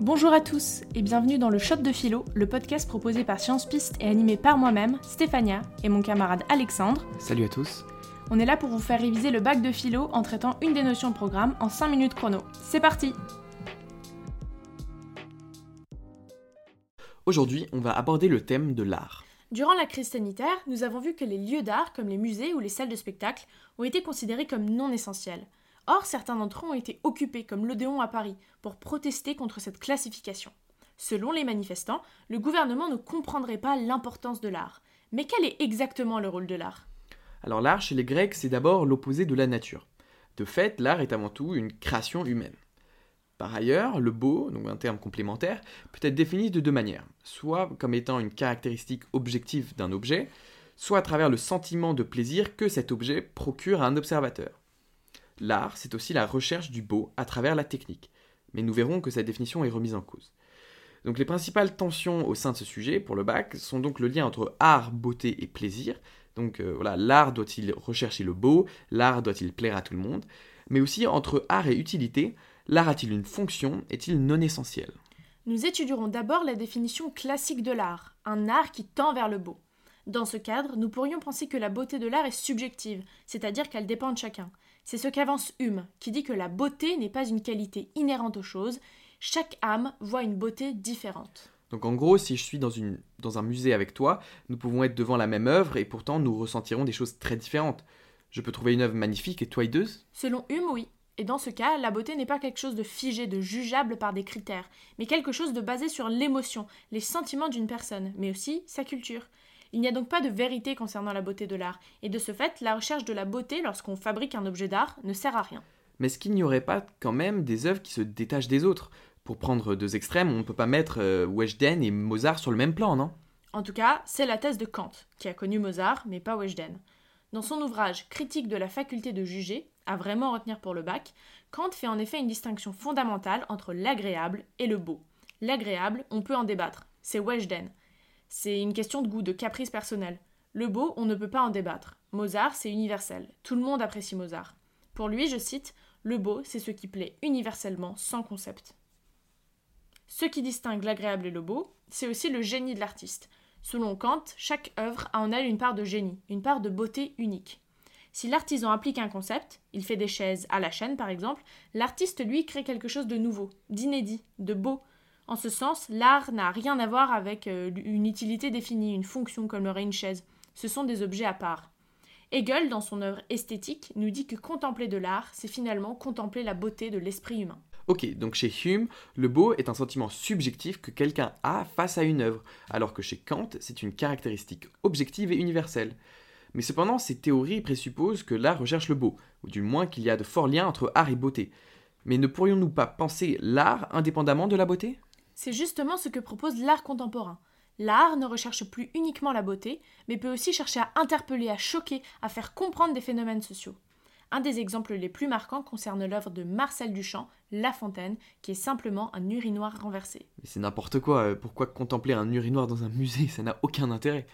Bonjour à tous et bienvenue dans le Shot de Philo, le podcast proposé par Science Piste et animé par moi-même, Stéphania, et mon camarade Alexandre. Salut à tous. On est là pour vous faire réviser le bac de philo en traitant une des notions de programme en 5 minutes chrono. C'est parti Aujourd'hui, on va aborder le thème de l'art. Durant la crise sanitaire, nous avons vu que les lieux d'art, comme les musées ou les salles de spectacle, ont été considérés comme non essentiels. Or, certains d'entre eux ont été occupés, comme l'Odéon à Paris, pour protester contre cette classification. Selon les manifestants, le gouvernement ne comprendrait pas l'importance de l'art. Mais quel est exactement le rôle de l'art? Alors l'art chez les Grecs, c'est d'abord l'opposé de la nature. De fait, l'art est avant tout une création humaine. Par ailleurs, le beau, donc un terme complémentaire, peut être défini de deux manières, soit comme étant une caractéristique objective d'un objet, soit à travers le sentiment de plaisir que cet objet procure à un observateur. L'art, c'est aussi la recherche du beau à travers la technique, mais nous verrons que cette définition est remise en cause. Donc les principales tensions au sein de ce sujet pour le bac sont donc le lien entre art, beauté et plaisir. Donc euh, voilà, l'art doit-il rechercher le beau, l'art doit-il plaire à tout le monde, mais aussi entre art et utilité, L'art a-t-il une fonction? Est-il non essentiel? Nous étudierons d'abord la définition classique de l'art, un art qui tend vers le beau. Dans ce cadre, nous pourrions penser que la beauté de l'art est subjective, c'est-à-dire qu'elle dépend de chacun. C'est ce qu'avance Hume, qui dit que la beauté n'est pas une qualité inhérente aux choses, chaque âme voit une beauté différente. Donc en gros, si je suis dans, une, dans un musée avec toi, nous pouvons être devant la même œuvre et pourtant nous ressentirons des choses très différentes. Je peux trouver une œuvre magnifique et toi hideuse Selon Hume, oui. Et dans ce cas, la beauté n'est pas quelque chose de figé, de jugeable par des critères, mais quelque chose de basé sur l'émotion, les sentiments d'une personne, mais aussi sa culture. Il n'y a donc pas de vérité concernant la beauté de l'art, et de ce fait, la recherche de la beauté lorsqu'on fabrique un objet d'art ne sert à rien. Mais est-ce qu'il n'y aurait pas quand même des œuvres qui se détachent des autres? Pour prendre deux extrêmes, on ne peut pas mettre euh, Weshden et Mozart sur le même plan, non? En tout cas, c'est la thèse de Kant, qui a connu Mozart, mais pas Weshden. Dans son ouvrage Critique de la faculté de juger, à vraiment retenir pour le bac, Kant fait en effet une distinction fondamentale entre l'agréable et le beau. L'agréable, on peut en débattre, c'est Weshden. C'est une question de goût, de caprice personnel. Le beau, on ne peut pas en débattre. Mozart, c'est universel. Tout le monde apprécie Mozart. Pour lui, je cite, Le beau, c'est ce qui plaît universellement, sans concept. Ce qui distingue l'agréable et le beau, c'est aussi le génie de l'artiste. Selon Kant, chaque œuvre a en elle une part de génie, une part de beauté unique. Si l'artisan applique un concept, il fait des chaises à la chaîne par exemple, l'artiste lui crée quelque chose de nouveau, d'inédit, de beau. En ce sens, l'art n'a rien à voir avec euh, une utilité définie, une fonction comme l'aurait une chaise. Ce sont des objets à part. Hegel, dans son œuvre esthétique, nous dit que contempler de l'art, c'est finalement contempler la beauté de l'esprit humain. Ok, donc chez Hume, le beau est un sentiment subjectif que quelqu'un a face à une œuvre, alors que chez Kant, c'est une caractéristique objective et universelle. Mais cependant, ces théories présupposent que l'art recherche le beau, ou du moins qu'il y a de forts liens entre art et beauté. Mais ne pourrions-nous pas penser l'art indépendamment de la beauté? C'est justement ce que propose l'art contemporain. L'art ne recherche plus uniquement la beauté, mais peut aussi chercher à interpeller, à choquer, à faire comprendre des phénomènes sociaux. Un des exemples les plus marquants concerne l'œuvre de Marcel Duchamp, La Fontaine, qui est simplement un urinoir renversé. Mais c'est n'importe quoi, euh, pourquoi contempler un urinoir dans un musée? Ça n'a aucun intérêt.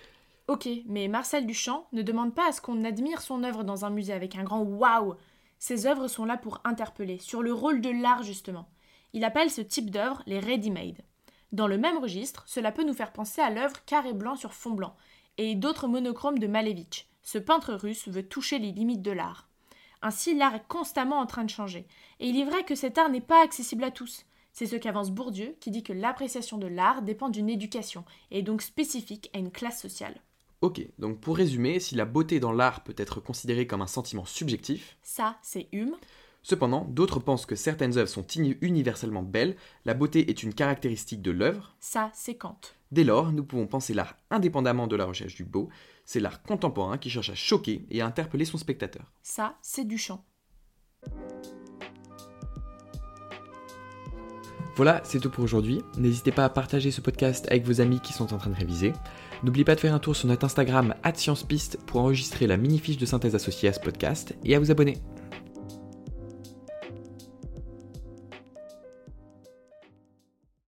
Ok, mais Marcel Duchamp ne demande pas à ce qu'on admire son œuvre dans un musée avec un grand waouh. Ses œuvres sont là pour interpeller, sur le rôle de l'art justement. Il appelle ce type d'œuvre les ready-made. Dans le même registre, cela peut nous faire penser à l'œuvre carré blanc sur fond blanc, et d'autres monochromes de Malevich. Ce peintre russe veut toucher les limites de l'art. Ainsi, l'art est constamment en train de changer. Et il est vrai que cet art n'est pas accessible à tous. C'est ce qu'avance Bourdieu, qui dit que l'appréciation de l'art dépend d'une éducation, et est donc spécifique à une classe sociale. Ok, donc pour résumer, si la beauté dans l'art peut être considérée comme un sentiment subjectif, ça c'est Hume. Cependant, d'autres pensent que certaines œuvres sont universellement belles, la beauté est une caractéristique de l'œuvre. Ça c'est Kant. Dès lors, nous pouvons penser l'art indépendamment de la recherche du beau, c'est l'art contemporain qui cherche à choquer et à interpeller son spectateur. Ça, c'est du chant. Voilà, c'est tout pour aujourd'hui. N'hésitez pas à partager ce podcast avec vos amis qui sont en train de réviser. N'oubliez pas de faire un tour sur notre Instagram @sciencepiste pour enregistrer la mini fiche de synthèse associée à ce podcast et à vous abonner.